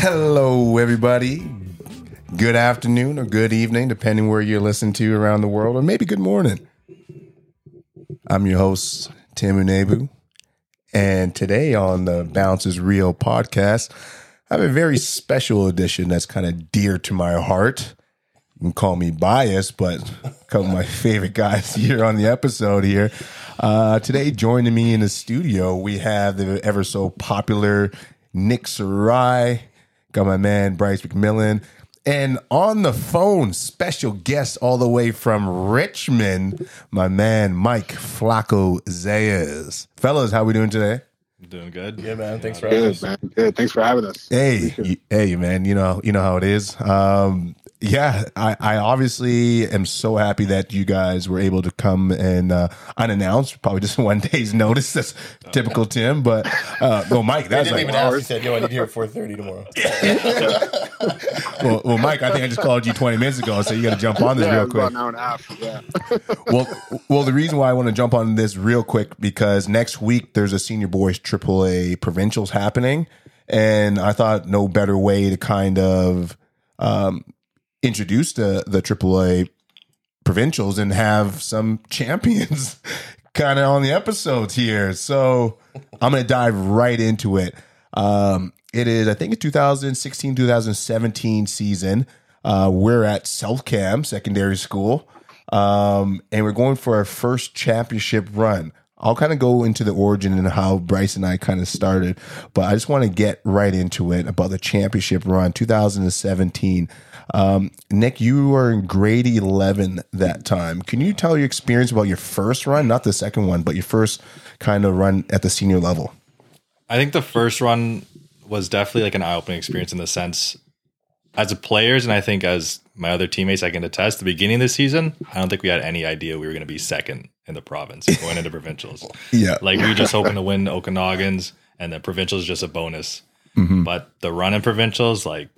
Hello, everybody. Good afternoon or good evening, depending where you're listening to around the world, or maybe good morning. I'm your host, Tim Unebu. And today on the Bounce is Real podcast, I have a very special edition that's kind of dear to my heart. You can call me biased, but a couple of my favorite guys here on the episode here. Uh, today, joining me in the studio, we have the ever so popular Nick Sarai, got my man Bryce McMillan, and on the phone, special guest all the way from Richmond, my man Mike Flacco Zayas. Fellas, how we doing today? Doing good. Yeah, man. Thanks for having Good, us. man. Good. Thanks for having us. Hey, y- hey, man. You know, you know how it is. Um, yeah, I, I obviously am so happy that you guys were able to come and uh, unannounced, probably just one day's notice. That's typical Tim. But uh, well, Mike, that's didn't like, even ask. He said, "Yo, I need you here at 4:30 tomorrow." well, well, Mike, I think I just called you 20 minutes ago, so you got to jump on this Yeah, real quick. about an hour and a half. Yeah. well, well, the reason why I want to jump on this real quick because next week there's a senior boys AAA provincials happening, and I thought no better way to kind of um, introduce the the AAA provincials and have some champions kind of on the episodes here. So I'm going to dive right into it. Um, it is, I think, a 2016 2017 season. Uh, we're at South Kam Secondary School, um, and we're going for our first championship run. I'll kind of go into the origin and how Bryce and I kind of started, but I just want to get right into it about the championship run 2017. Um, Nick, you were in grade 11 that time. Can you tell your experience about your first run, not the second one, but your first kind of run at the senior level? I think the first run was definitely like an eye opening experience in the sense as a players, and I think as my other teammates, I can attest. The beginning of the season, I don't think we had any idea we were going to be second in the province going into provincials. Yeah. Like we were just hoping to win Okanagans and the provincials just a bonus. Mm-hmm. But the run in provincials, like,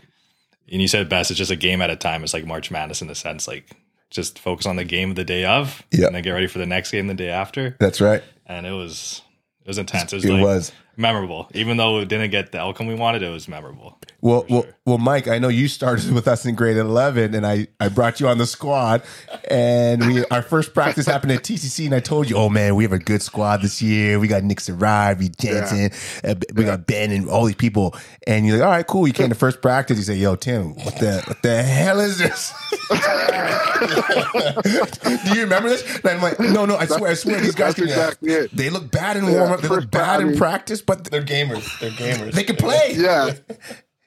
and you said best, it's just a game at a time. It's like March Madness in the sense, like, just focus on the game of the day of, Yeah. and then get ready for the next game the day after. That's right. And it was it was intense. It was, It like, was. Memorable. Even though it didn't get the outcome we wanted, it was memorable. Well, well, well, Mike, I know you started with us in grade 11 and I, I brought you on the squad and we, our first practice happened at TCC and I told you, oh man, we have a good squad this year. We got Nick Sarai, we Jansen, uh, we got Ben and all these people. And you're like, all right, cool. You came to first practice. You say, yo, Tim, what the, what the hell is this? Do you remember this? And I'm like, no, no, I swear, I swear these guys can, exactly it. they look bad in warm up. They look first bad in practice. Practice, but They're gamers. They're gamers. they can play. Yeah.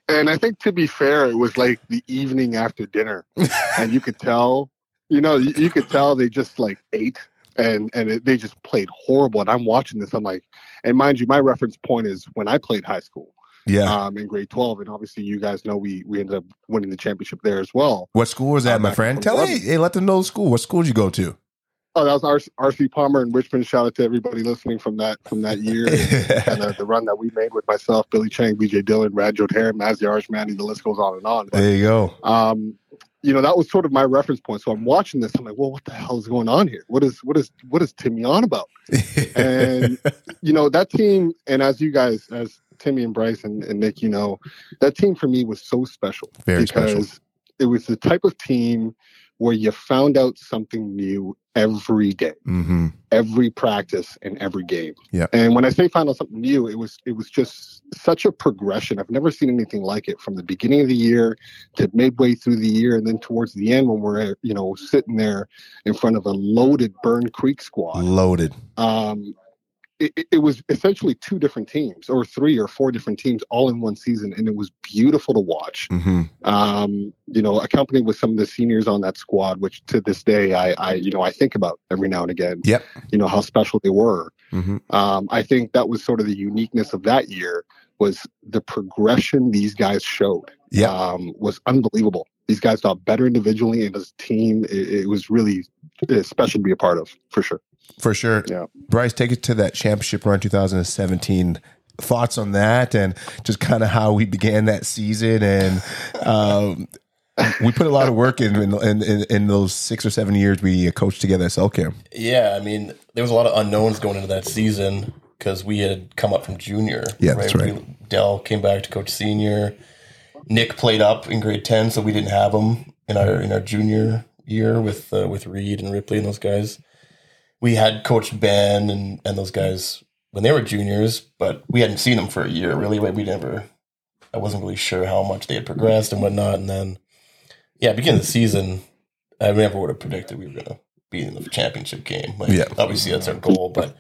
And I think to be fair, it was like the evening after dinner, and you could tell, you know, you, you could tell they just like ate and and it, they just played horrible. And I'm watching this, I'm like, and mind you, my reference point is when I played high school, Yeah. um, in grade 12, and obviously you guys know we we ended up winning the championship there as well. What school was that, I'm my friend? Tell me, hey, hey, let them know the school. What school did you go to? Oh, that was RC, RC Palmer in Richmond. Shout out to everybody listening from that from that year. and uh, the run that we made with myself, Billy Chang, BJ Dillon, Rajot Hare, Mazzy Arshmani, the list goes on and on. But, there you go. um, you know, that was sort of my reference point. So I'm watching this. I'm like, well, what the hell is going on here? What is what is what is Timmy on about? And you know, that team, and as you guys, as Timmy and Bryce and, and Nick, you know, that team for me was so special Very because special. it was the type of team where you found out something new every day hmm every practice and every game. Yeah. And when I say found out something new, it was it was just such a progression. I've never seen anything like it from the beginning of the year to midway through the year, and then towards the end when we're you know sitting there in front of a loaded Byrne Creek squad. Loaded. Um, it, it- was essentially two different teams, or three or four different teams, all in one season, and it was beautiful to watch hmm um, you know, accompanied with some of the seniors on that squad, which to this day I, I, you know, I think about every now and again. Yep. You know how special they were. hmm Um, I think that was sort of the uniqueness of that year was the progression these guys showed. Yeah. Um, was unbelievable. These guys got better individually and as a team. It, it was really uh, special to be a part of, for sure. For sure. Yeah. Bryce, take it to that championship run 2017. Thoughts on that and just kind of how we began that season and um, we put a lot of work in in, in in in those six or seven years we coached together at Cellcam. Yeah, I mean, there was a lot of unknowns going into that season. because we had come up from junior. Yeah, that's right. We, Dell came back to coach senior. Nick played up in grade ten, so we didn't have him in our in our junior year with uh, with Reed and Ripley and those guys. We had Coach Ben and and those guys when they were juniors, but we hadn't seen them for a year. Really, we we never. I wasn't really sure how much they had progressed and whatnot. And then, yeah, beginning of the season, I never would have predicted we were going to be in the championship game. Like, Yeah. obviously that's our goal, but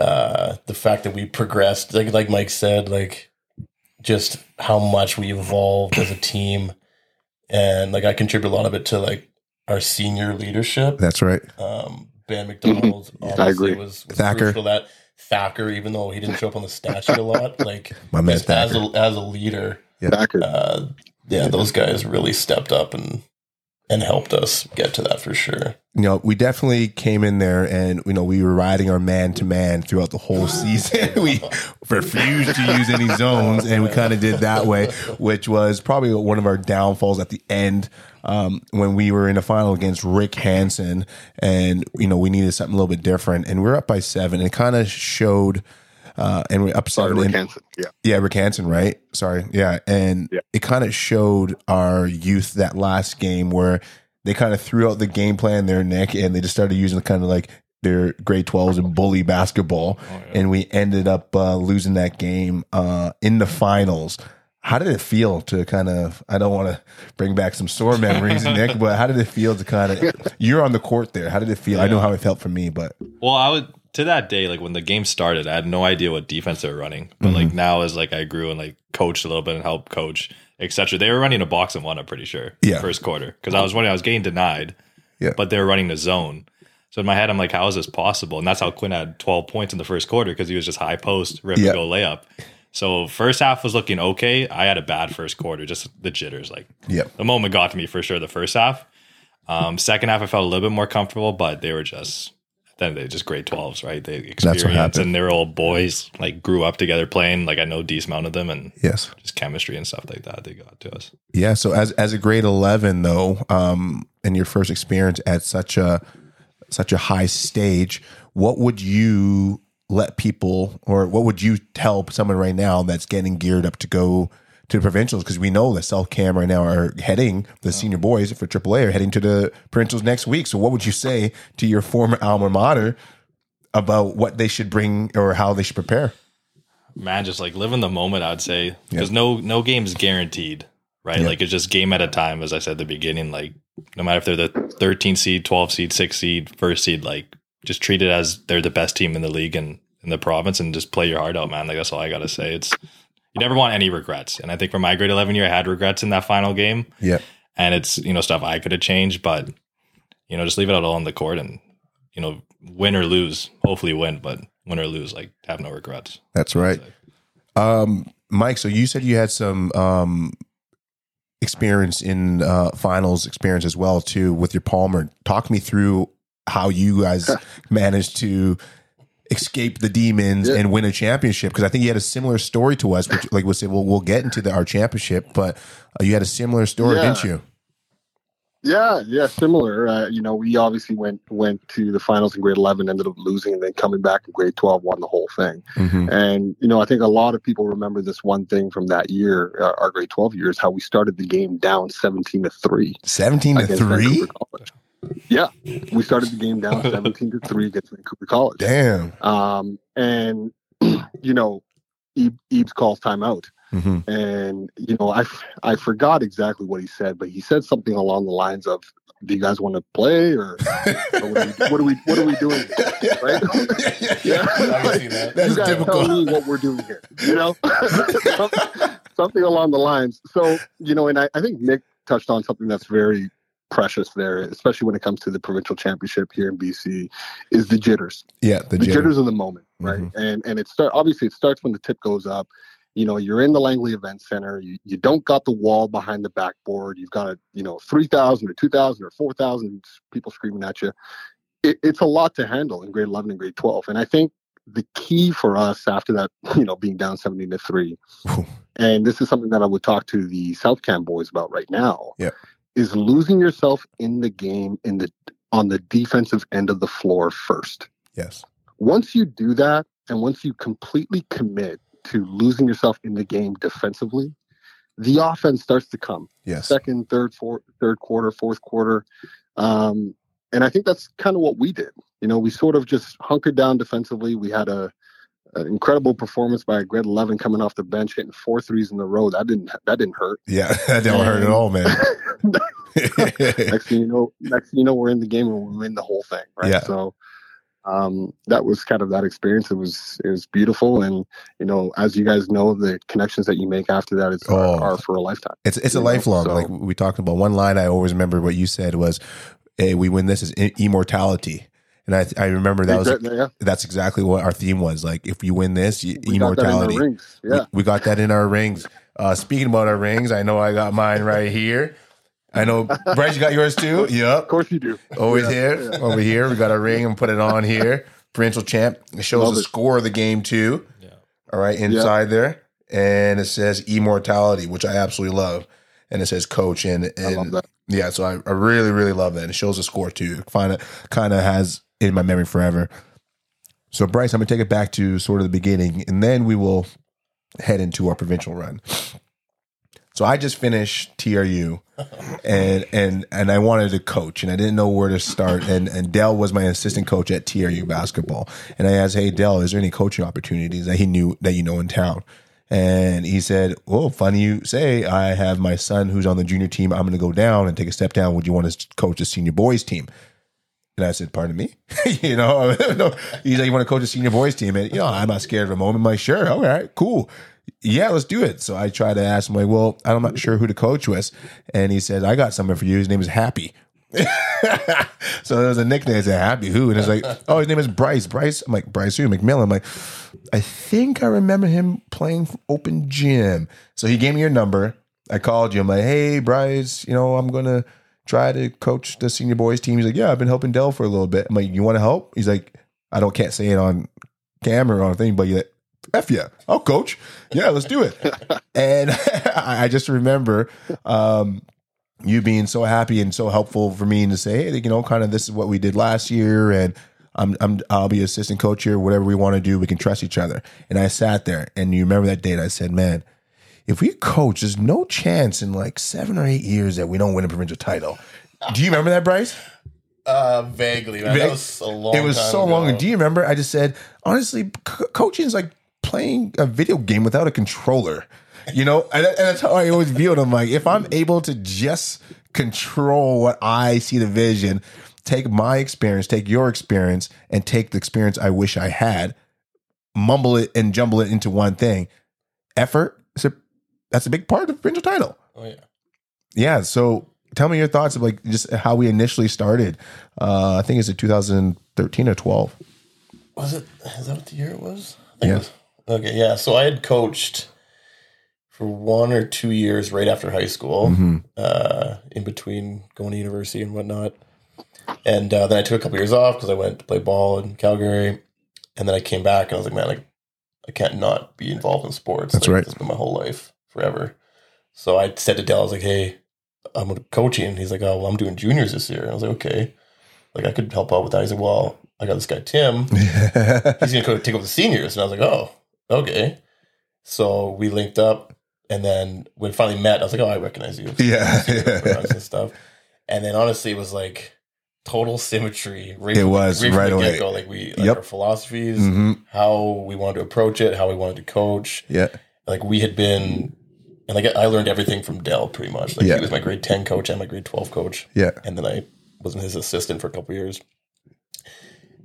uh, the fact that we progressed, like like Mike said, like just how much we evolved as a team, and like I contribute a lot of it to like our senior leadership. That's right. Um, Ben McDonald, I obviously, agree. was, was Thacker. crucial. That Thacker, even though he didn't show up on the statue a lot, like My man just as a as a leader, Backer. uh, yeah, those guys really stepped up and and helped us get to that for sure. you know, we definitely came in there and, you know, we were riding our man to man throughout the whole season. we refused to use any zones and we kind of did that way, which was probably one of our downfalls at the end. Um, when we were in the final against Rick Hansen and, you know, we needed something a little bit different and we are up by seven. and It kind of showed, uh, and we're up Sorry, seven. Rick and- Hansen. Yeah. yeah, Rick Hansen, right? Sorry. Yeah. And Yeah. it kind of showed our youth that last game where they kind of threw out the game plan there, Nick, and they just started using kind of like their grade 12s and bully basketball. And we ended up uh, losing that game uh, in the finals. How did it feel to kind of, I don't want to bring back some sore memories, Nick, but how did it feel to kind of, you're on the court there. How did it feel? I know how it felt for me, but Well, I would to that day, like when the game started, I had no idea what defense they were running. But Mm-hmm. like now, as like I grew and like coached a little bit and helped coach, etc. They were running a box and one. I'm pretty sure. Yeah. First quarter because I was wondering I was getting denied. Yeah. But they were running the zone. So in my head, I'm like, how is this possible? And that's how Quinn had 12 points in the first quarter because he was just high post, rip Yeah. and go layup. So first half was looking okay. I had a bad first quarter, just the jitters. Like yeah. the moment got to me for sure the first half. Um, second half, I felt a little bit more comfortable, but they were just then they're just grade 12s, right? They what experience happened. and they're all boys, like grew up together playing. Like I know amount of them and Yes. just chemistry and stuff like that. They got to us. Yeah. So as as a grade eleven though, um, in your first experience at such a such a high stage, what would you let people or what would you tell someone right now that's getting geared up to go to the provincials? Because we know that South Kam right now are heading the oh. senior boys for AAA are heading to the provincials next week. So what would you say to your former alma mater about what they should bring or how they should prepare? Man, just like live in the moment, I'd say. Because no no game's guaranteed, right? Yeah. Like it's just game at a time, as I said at the beginning. Like no matter if they're the 13 seed, 12 seed, 6 seed, first seed, like just treat it as they're the best team in the league and in the province and just play your heart out, man. Like that's all I gotta say. It's you never want any regrets. And I think for my grade 11 year, I had regrets in that final game. Yeah. and it's you know stuff I could have changed, but you know just leave it all on the court and you know win or lose. Hopefully win, but win or lose, like have no regrets. That's right. Um, Mike, so you said you had some um, experience in uh, finals experience as well too with your Palmer. Talk me through how you guys managed to escape the demons Yeah. and win a championship because I think you had a similar story to us. Which, like we'll say, well, we'll get into the, our championship, but uh, you had a similar story, Yeah. didn't you? Yeah, yeah, similar. Uh, you know, we obviously went went to the finals in grade eleven, ended up losing, and then coming back in grade twelve, won the whole thing. Mm-hmm. And you know, I think a lot of people remember this one thing from that year, uh, our grade twelve years, how we started the game down seventeen to three Seventeen to three. Yeah, we started the game down seventeen to three against Vancouver College. Damn. Um, and you know, Ebe, Ebes calls timeout. hmm and you know I I forgot exactly what he said but he said something along the lines of do you guys want to play or, or what, are we, what are we what are we doing here? right yeah Like, that. That's you guys typical. tell me what we're doing here you know something, something along the lines so you know and I, I think nick touched on something that's very precious there especially when it comes to the provincial championship here in bc is the jitters Yeah, the, the jitter. jitters of the moment, right? Mhm. And and it start obviously it starts when the tip goes up. You know, you're in the Langley Event Center. You you don't got the wall behind the backboard. You've got a you know three thousand or two thousand or four thousand people screaming at you. It, it's a lot to handle in grade eleven and grade twelve. And I think the key for us after that, you know, being down seventeen to three, and this is something that I would talk to the South Kam boys about right now. Yeah. Is losing yourself in the game in the on the defensive end of the floor first Yes. once you do that, and once you completely commit to losing yourself in the game defensively, the offense starts to come. Yes. Second, third, fourth, third quarter, fourth quarter, um, and I think that's kind of what we did. You know, we sort of just hunkered down defensively. We had a an incredible performance by Greg Levin coming off the bench, hitting four threes in a row. That didn't that didn't hurt. Yeah, that didn't hurt at all, man. next thing you know, next thing you know, we're in the game and we win the whole thing, right? Yeah. So um, that was kind of that experience. It was it was beautiful, and you know, as you guys know, the connections that you make after that is Oh. are, are for a lifetime. It's it's a know, lifelong. so- Like we talked about. One line I always remember what you said was, "Hey, we win this is immortality," and I I remember that was Exactly, yeah, that's exactly what our theme was. Like if you win this, you, we got that in our immortality. rings. Yeah, We, we got that in our rings. Uh, speaking about our rings, I know I got mine right here. I know Bryce, you got yours too. Yep, of course you do. always Yeah, here. yeah. Over here, we got our ring and put it on here. Provincial champ. It shows Love the it. score of the game too. Yeah. All right, inside there, and it says immortality, which I absolutely love. And it says coach, and, and yeah, so I, I really, really love that. It shows the score too. Kind of, kind of has in my memory forever. So Bryce, I'm gonna take it back to sort of the beginning, and then we will head into our provincial run. So I just finished TRU, and and and I wanted to coach, and I didn't know where to start. And and Dell was my assistant coach at TRU basketball, and I asked, "Hey Dell, is there any coaching opportunities that he knew that you know in town?" And he said, "Oh, funny you say. I have my son who's on the junior team. I'm going to go down and take a step down. Would you want to coach the senior boys team?" And I said, "Pardon me." you know, no. he's like, "You want to coach a senior boys team?" And you know, I'm not scared of a moment. I'm like, "Sure, all right, cool." Yeah, let's do it. So I tried to ask him, like, well, I'm not sure who to coach with. And he said, I got someone for you. His name is Happy. so there was a nickname. I said, Happy who? And it's like, oh, his name is Bryce. Bryce. I'm like, Bryce who? McMillan. I'm like, I think I remember him playing open gym. So he gave me your number. I called you. I'm like, hey, Bryce, you know, I'm going to try to coach the senior boys team. He's like, yeah, I've been helping Dell for a little bit. I'm like, you want to help? He's like, I don't can't say it on camera or anything, but you like, F yeah, I'll coach. Yeah, let's do it. and I just remember um, you being so happy and so helpful for me and to say, hey, you know, kind of this is what we did last year, and I'm, I'm I'll be assistant coach here. Whatever we want to do, we can trust each other. And I sat there, and you remember that date? I said, man, if we coach, there's no chance in like seven or eight years that we don't win a provincial title. Do you remember that, Bryce? Uh, vaguely, man. That was a long. it was so ago. long. Do you remember? I just said, honestly, co- coaching is like playing a video game without a controller. You know, and, and that's how I always view it. I'm like, if I'm able to just control what I see the vision, take my experience, take your experience, and take the experience I wish I had, mumble it and jumble it into one thing. Effort, is a, that's a big part of the provincial title Oh yeah. yeah so tell me your thoughts of like just how we initially started uh i think it's in 2013 or 12 Was it? Is that what the year it was? It Yeah. was- Okay, yeah. So I had coached for one or two years right after high school, Mm-hmm. uh, in between going to university and whatnot. And uh, then I took a couple years off because I went to play ball in Calgary, and then I came back and I was like, man, like I can't not be involved in sports. That's like, right. It's been my whole life, forever. So I said to Dell, I was like, hey, I'm coaching. And he's like, oh, well, I'm doing juniors this year. And I was like, okay, like I could help out with that. He's like, well, I got this guy Tim he's gonna go take over the seniors. And I was like, oh, okay. So we linked up, and then when we finally met, I was like, oh, I recognize you. Yeah. and stuff. And then honestly, it was like total symmetry. Right It from was, right the away. Like we, like Yep. our philosophies, hmm how we wanted to approach it, how we wanted to coach. yeah Like we had been, and like I learned everything from Dell pretty much. Like Yeah. he was my grade ten coach and my grade twelve coach yeah and then I was his assistant for a couple years.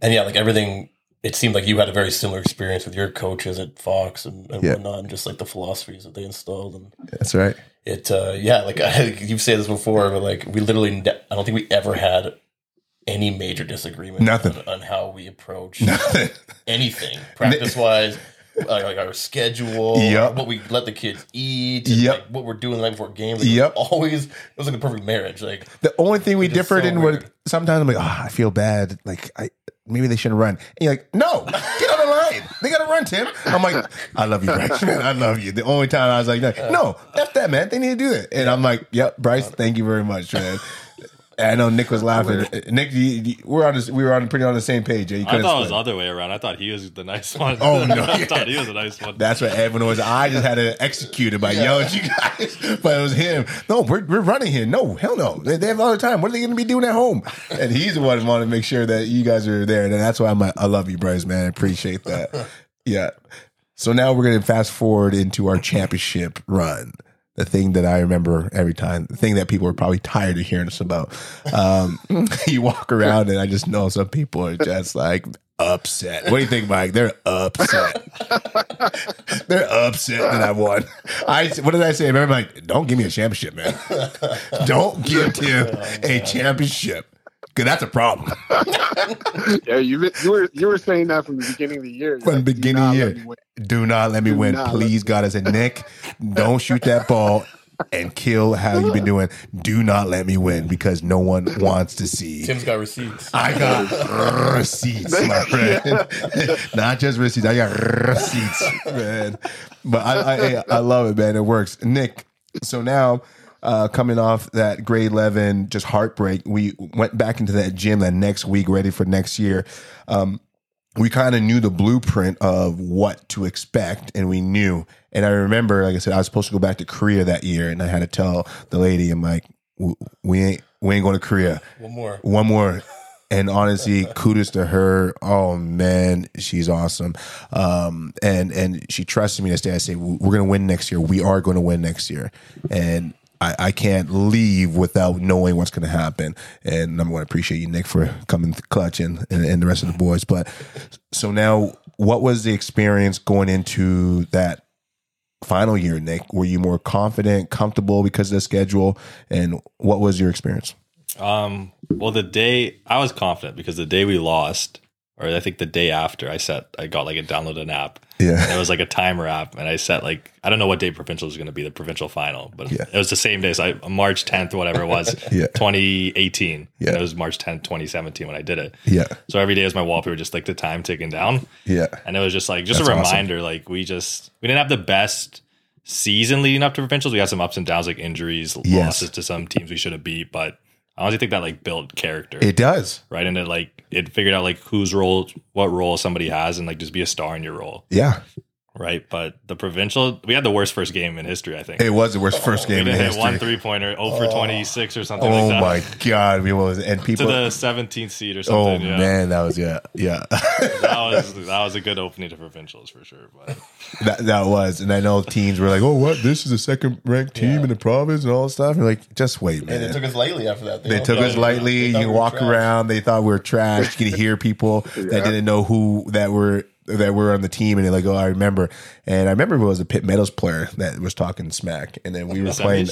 And yeah, like everything, it seemed like you had a very similar experience with your coaches at Fox and, and Yeah. whatnot, and just like the philosophies that they installed. And that's right it, uh, yeah, like I, you've said this before, but like we literally, ne- I don't think we ever had any major disagreement Nothing. On, on how we approach Nothing. anything practice wise. Like, like our schedule, Yep. what we let the kids eat, Yep. like, what we're doing the night before games. Like, Yep. always it was like a perfect marriage. Like the only thing we differed so in was sometimes i'm like oh i feel bad like i maybe they shouldn't run. And you're like no get on the line. They gotta run tim. I'm like i love you bryce. Man i love you. The only time i was like no F that man. They need to do it. And i'm like yep bryce thank you very much man I know Nick was laughing. Uh, Nick, you, you, we're on. This, we were on pretty on the same page. You I couldn't thought it was the other way around. I thought he was the nice one. Oh, no, I yeah. thought he was the nice one. That's what everyone was. I just had to execute it by yelling at you guys, but it was him. No, we're, we're running here. No, hell no. They, they have all the time. What are they going to be doing at home? And he's the one who wanted to make sure that you guys are there. And that's why I'm like, I love you, Bryce, man. I appreciate that. Yeah. So now we're going to fast forward into our championship run. The thing that I remember every time, the thing that people are probably tired of hearing us about. Um, you walk around and I just know some people are just like upset. What do you think, Mike? They're upset. They're upset that I won. I what did I say? I remember like, don't give me a championship, man. Don't give him a championship. Cause that's a problem. Yeah, you you were you were saying that from the beginning of the year. From the Like, beginning of the year. Do not let me Do win. Please, God. I said, Nick, don't shoot that ball and kill how you've been doing. Do not let me win because no one wants to see. Tim's got receipts. I got receipts, my friend. Not just receipts. I got receipts, man. But I, I, I love it, man. It works. Nick, so now uh, coming off that grade 11, just heartbreak, we went back into that gym that next week, ready for next year. Um, we kind of knew the blueprint of what to expect and we knew. And I remember, like I said, I was supposed to go back to Korea that year and I had to tell the lady, I'm like, we ain't, we ain't going to Korea. One more. one more. And honestly kudos to her. Oh man she's awesome. Um and and she trusted me to stay. I say we're gonna win next year. We are gonna win next year. And I, I can't leave without knowing what's going to happen. And number one, appreciate you, Nick, for coming clutch and, and, and the rest of the boys. But so now, what was the experience going into that final year, Nick? Were you more confident, comfortable because of the schedule? And what was your experience? Um, well, the day I was confident because the day we lost, or I think the day after, I set I got like a download an app. Yeah. It was like a timer app, and I set like I don't know what day provincial is going to be the provincial final, but Yeah. it was the same day. So I, March 10th, whatever it was, Yeah. 2018. Yeah. It was March 10th, 2017 when I did it. Yeah. So every day was my wallpaper, just like the time ticking down. Yeah. And it was just like just That's a awesome. reminder, like we just we didn't have the best season leading up to provincials. We had some ups and downs, like injuries, Yes. losses to some teams we should have beat, but I honestly think that like built character, It does. right? And it like it figured out like whose role, what role somebody has, and like just be a star in your role, Yeah. Right? But the provincial, we had the worst first game in history, I think. It was the worst first game in didn't hit history. one three pointer, 0 for oh. twenty six or something oh like that. my god, we was and people To people. the seventeenth seed or oh something. yeah. man, that was yeah, yeah. That was that was a good opening to provincials for sure. But that that was, and I know teams were like, "Oh, what? This is a second ranked team Yeah. in the province and all this stuff." And you're like, just wait, man. And they took us lightly after that. They all took us we- lightly. You we walk trash. around. They thought we were trash. You can hear people that didn't know who that were that were on the team, and they're like, "Oh, I remember." And I remember it was a Pitt Meadows player that was talking smack, and then we were playing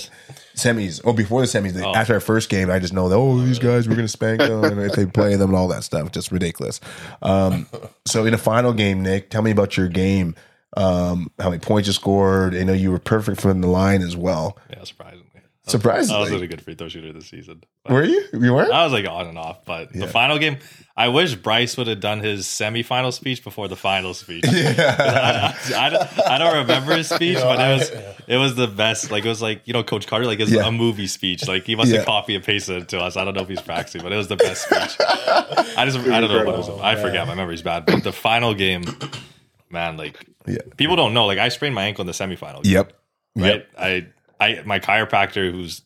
semis? Oh, before the semis, Oh. after our first game, I just know that oh, these guys we're gonna spank them, and if they play them and all that stuff, just ridiculous. Um, so in the final game, Nick, tell me about your game. Um, how many points you scored? I know you were perfect from the line as well. yeah, surprisingly, Surprisingly, I was a good free throw shooter this season. were you? You were? I was like on and off, but Yeah. the final game, I wish Bryce would have done his semifinal speech before the final speech. yeah. I, I don't, I don't remember his speech, know, but it was it was the best. Like it was like you know Coach Carter, like it's Yeah. a movie speech. Like he must Yeah. have copy and pasted it to us. I don't know if he's practicing, but it was the best speech. I just I don't know what it was. Oh, I forget. My memory's bad. But the final game, man, like Yeah. people don't know. Like I sprained my ankle in the semifinal. Yep. right? I, I, my chiropractor who's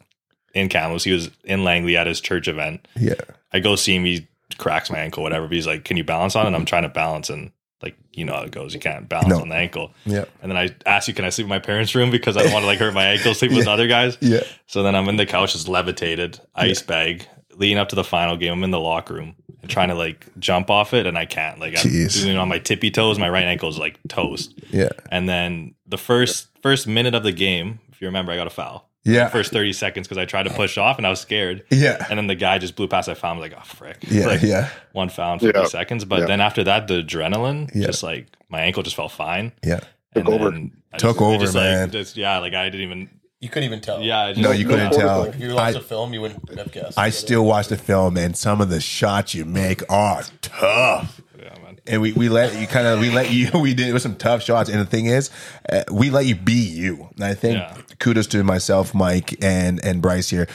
in Kamloops, he was in Langley at his church event. Yeah. I go see him, he cracks my ankle, whatever. But he's like, "Can you balance on it?" And I'm trying to balance, and like, you know how it goes. You can't balance No. on the ankle. Yeah. And then I ask you, "Can I sleep in my parents' room?" Because I don't want to like hurt my ankle, sleep with other guys. Yeah. So then I'm in the couch, just levitated, ice bag, leading up to the final game. I'm in the locker room and trying to like jump off it, and I can't. Like I'm Jeez. doing it on my tippy toes. My right ankle is like toast. Yeah. And then the first first minute of the game, if you remember, I got a foul. Yeah. First 30 seconds because I tried to push off and I was scared. Yeah. And then the guy just blew past. I found like, oh frick. Yeah. like yeah. one foul in 50 Yeah. seconds. But Yeah. then after that, the adrenaline, Yeah. just like my ankle just felt fine. Yeah. And over. then I Took just, over, just, like, man. just- yeah, like I didn't even. You couldn't even tell. Yeah, I just, No, you couldn't No, tell. If you watched I, a film, you wouldn't have guessed. I still watch the film, and some of the shots you make are tough. And we, we let you kind of we let you we did it was some tough shots. And the thing is, uh, we let you be you. And I think Yeah. kudos to myself, Mike, and and Bryce here.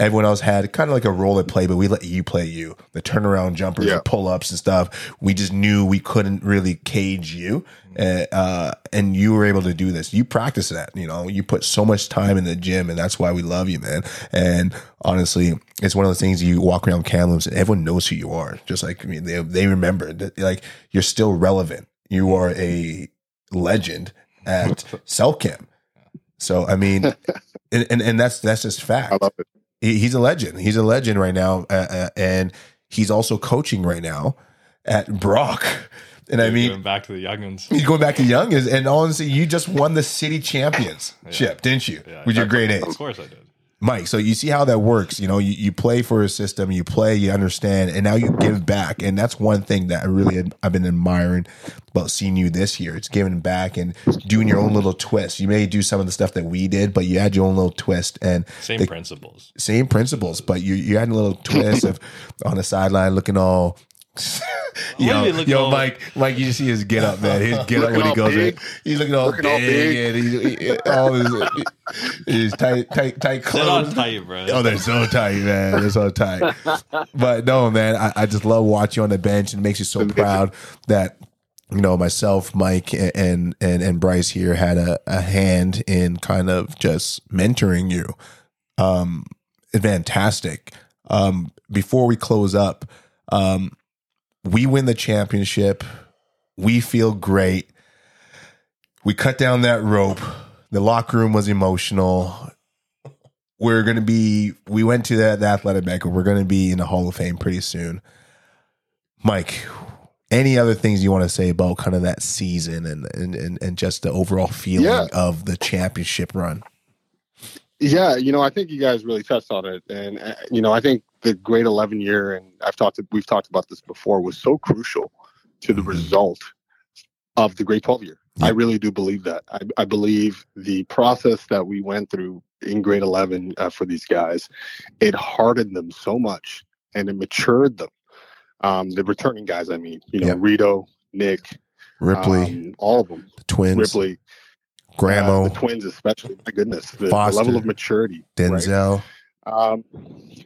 Everyone else had kind of like a role to play, but we let you play you. The turnaround jumpers, Yeah. the pull ups and stuff. We just knew we couldn't really cage you, uh, uh, and you were able to do this. You practice that, you know. You put so much time in the gym, and that's why we love you, man. And honestly, it's one of those things you walk around Kamloops and everyone knows who you are. Just like I mean, they they remember that like you're still relevant. You are a legend at Cellcam. So I mean, and, and and that's that's just fact I love it. He, he's a legend. He's a legend right now, uh, uh, and he's also coaching right now at Brock. And I mean, going back to the youngins. he's going back to young, and- and honestly, you just won the city championship, didn't you? Yeah, With your grade Of course I did. Mike. So you see how that works. You know, you, you play for a system, you play, you understand, and now you give back. And that's one thing that I really I've been admiring about seeing you this year. It's giving back and doing your own little twist. You may do some of the stuff that we did, but you add your own little twist and Same the- principles. same principles, but you you had a little twist of on the sideline looking all. Yo, Why do you look yo, Mike, Mike, you just see his get up, man. His get up when he goes in. He's looking all Looking all big, and he's he- all his, his tight, tight, tight They're clothes. tight, bro. Oh, they're so tight, man. They're so tight. But no, man, I, I just love watching you on the bench, and it makes you so proud that you know myself, Mike, and and and Bryce here had a, a hand in kind of just mentoring you. Um, fantastic. Um, before we close up, um, we win the championship. We feel great. We cut down that rope. The locker room was emotional we're going to be we went to the, the athletic banquet we're going to be in the hall of fame pretty soon mike any other things you want to say about kind of that season and and and, and just the overall feeling Yeah. of the championship run Yeah, you know, I think you guys really touched on it, and uh, you know, I think the grade eleven year, and I've talked, we've talked about this before, was so crucial to the Mhm. result of the grade twelve year. I really do believe that. I, I believe the process that we went through in grade eleven uh, for these guys, it hardened them so much, and it matured them. Um, the returning guys, I mean, you know, Yeah. Rito, Nick, ripley um, all of them, the twins Ripley, uh, the twins especially. My goodness, the, the level of maturity. right? denzel Um,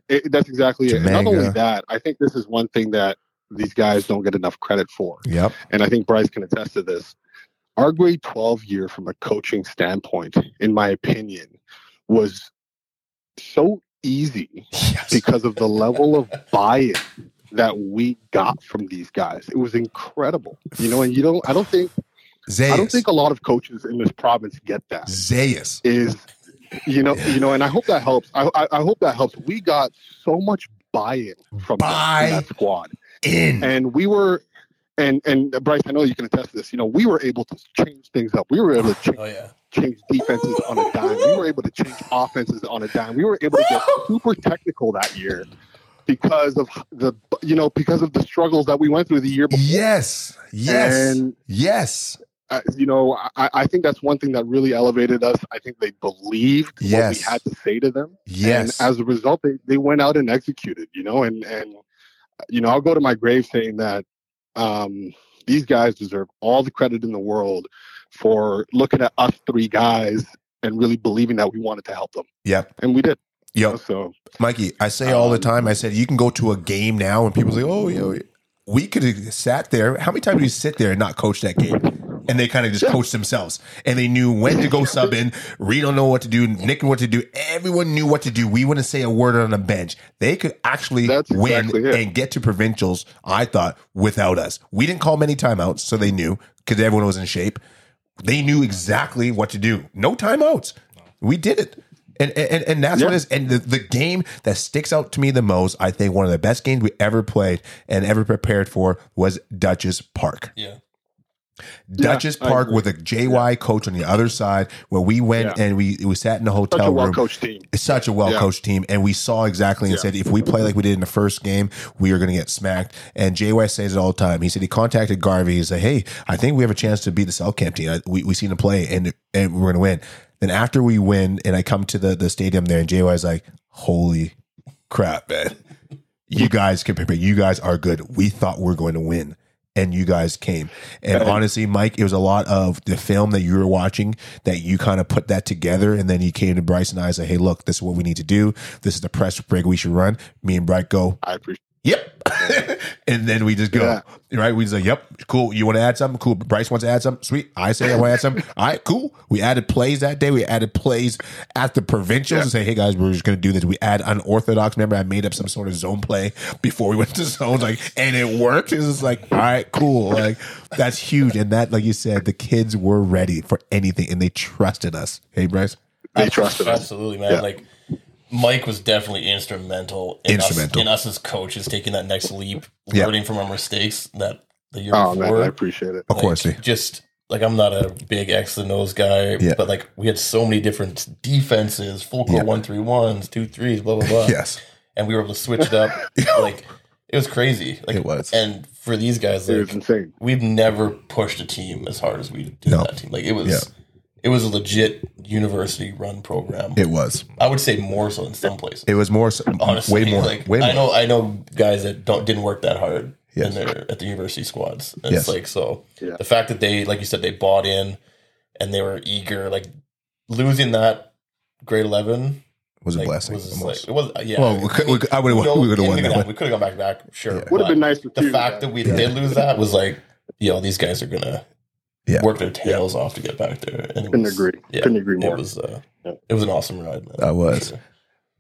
it, that's exactly it. And not only that, I think this is one thing that these guys don't get enough credit for. yep And I think Bryce can attest to this. Our grade 12 year, from a coaching standpoint, in my opinion, was so easy yes because of the level of buy-in that we got from these guys. It was incredible. You know, and you don't I don't think I don't think a lot of coaches in this province get that zayas is you know you know and i hope that helps. I i, I hope that helps. We got so much buy-in from that, Buy- from that squad. In and we were and and uh, bryce i know you can attest to this. You know we were able to change things up. We were able to oh, change, Oh yeah. change defenses on a dime. We were able to change offenses on a dime. We were able to get super technical that year because of the you know because of the struggles that we went through the year before. Yes. Yes. And- yes uh, you know, I, I think that's one thing that really elevated us. I think they believed what we had to say to them. yes And as a result, they, they went out and executed, you know, and, and, you know, I'll go to my grave saying that um, these guys deserve all the credit in the world for looking at us three guys and really believing that we wanted to help them. yep And we did. you know, So, Mikey, I say all the Um, time. I said you can go to a game now, and people say, "Oh, you know, we could have sat there." How many times do you sit there and not coach that game? And they kind of just Yeah. coached themselves, and they knew when to go sub in. Reed don't know what to do. Nick knew what to do. Everyone knew what to do. We wouldn't say a word on the bench. They could actually That's win exactly and get to provincials. I thought without us, we didn't call many timeouts, so they knew because everyone was in shape. They knew exactly what to do. No timeouts. We did it. And, and, and that's what it Yeah. is. And the, the game that sticks out to me the most, I think one of the best games we ever played and ever prepared for was Duchess Park. Yeah. Duchess I Park with a JY coach on the other side where we went Yeah. and we we sat in the such hotel a room. well coached team. It's such a well coached team, and we saw exactly and Yeah. said if we play like we did in the first game, we are going to get smacked. And JY says it all the time. He said he contacted Garvey. He said, "Hey, I think we have a chance to beat the Cell Camp team. We we seen them play, and and we're going to win." Then after we win, and I come to the the stadium there, and JY is like, "Holy crap, man! You guys can prepare. You guys are good. We thought we are going to win." And you guys came. And honestly, Mike, it was a lot of the film that you were watching that you kind of put that together. And then you came to Bryce and I said, Hey, look, this is what we need to do. This is the press break we should run. Me and Bright go, I appreciate. Yep. and then we just go, right? We just like, yep, cool. You want to add something? Cool. Bryce wants to add something. Sweet. I say I want to add something. All right, cool. We added plays that day. We added plays at the provincials and say, hey guys, we're just going to do this. We add unorthodox. Remember, I made up some sort of zone play before we went to zones, like, and it worked. It's just like, all right, cool. Like, that's huge. And that, like you said, the kids were ready for anything and they trusted us. Hey, Bryce. They trusted us. Absolutely, man. Yeah. Like Mike was definitely instrumental in Instrumental. us in us as coaches taking that next leap, Yeah. learning from our mistakes that the year Oh man. I appreciate it. Of course. Like, just like I'm not a big X and O's guy, Yeah. but like we had so many different defenses, full court Yeah. one three ones, two threes, blah blah blah. Yes. and we were able to switch it up. like it was crazy. Like It was. And for these guys, It was insane. we've never pushed a team as hard as we did No. that team. Like it was. Yeah. It was a legit university run program. It was. I would say more so in some places. It was more, so- Honestly, way more, Like way more. I know, I know guys that don't didn't work that hard Yes. in their at the university squads. And Yes. It's like so Yeah. the fact that they, like you said, they bought in and they were eager. Like losing that grade eleven was a like, blessing. was just almost. like it was. Yeah, Well, we could- we could- I would've- you know, we would've won that could We could have gone back back. Sure, Yeah. Would have been nice for The fact that we did lose that was like, yo, these guys are gonna Yeah. work their tails off to get back there. And it Couldn't was, agree. Yeah, Couldn't agree more. It was uh, Yeah. it was an awesome ride, man. That was.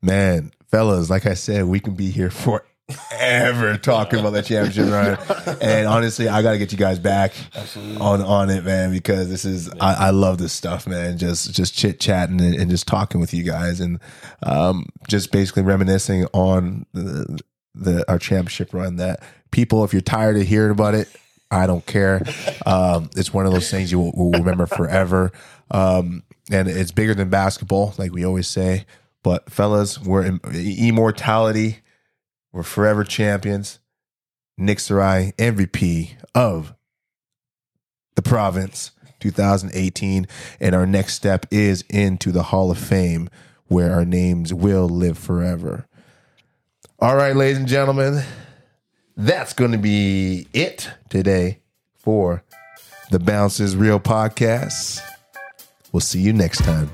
Man, fellas, like I said, we can be here forever talking about the championship run. And honestly, I got to get you guys back Absolutely. on on it, man, because this is I, I love this stuff, man. Just just chit chatting and, and just talking with you guys, and um, just basically reminiscing on the, the our championship run. That people, if you're tired of hearing about it, I don't care. Um, it's one of those things you will, will remember forever. Um, and it's bigger than basketball, like we always say. But fellas, we're in immortality. We're forever champions. Nick Sarai, MVP of the province 2018. And our next step is into the Hall of Fame where our names will live forever. All right, ladies and gentlemen, that's going to be it today for the Bounces Real podcast. We'll see you next time.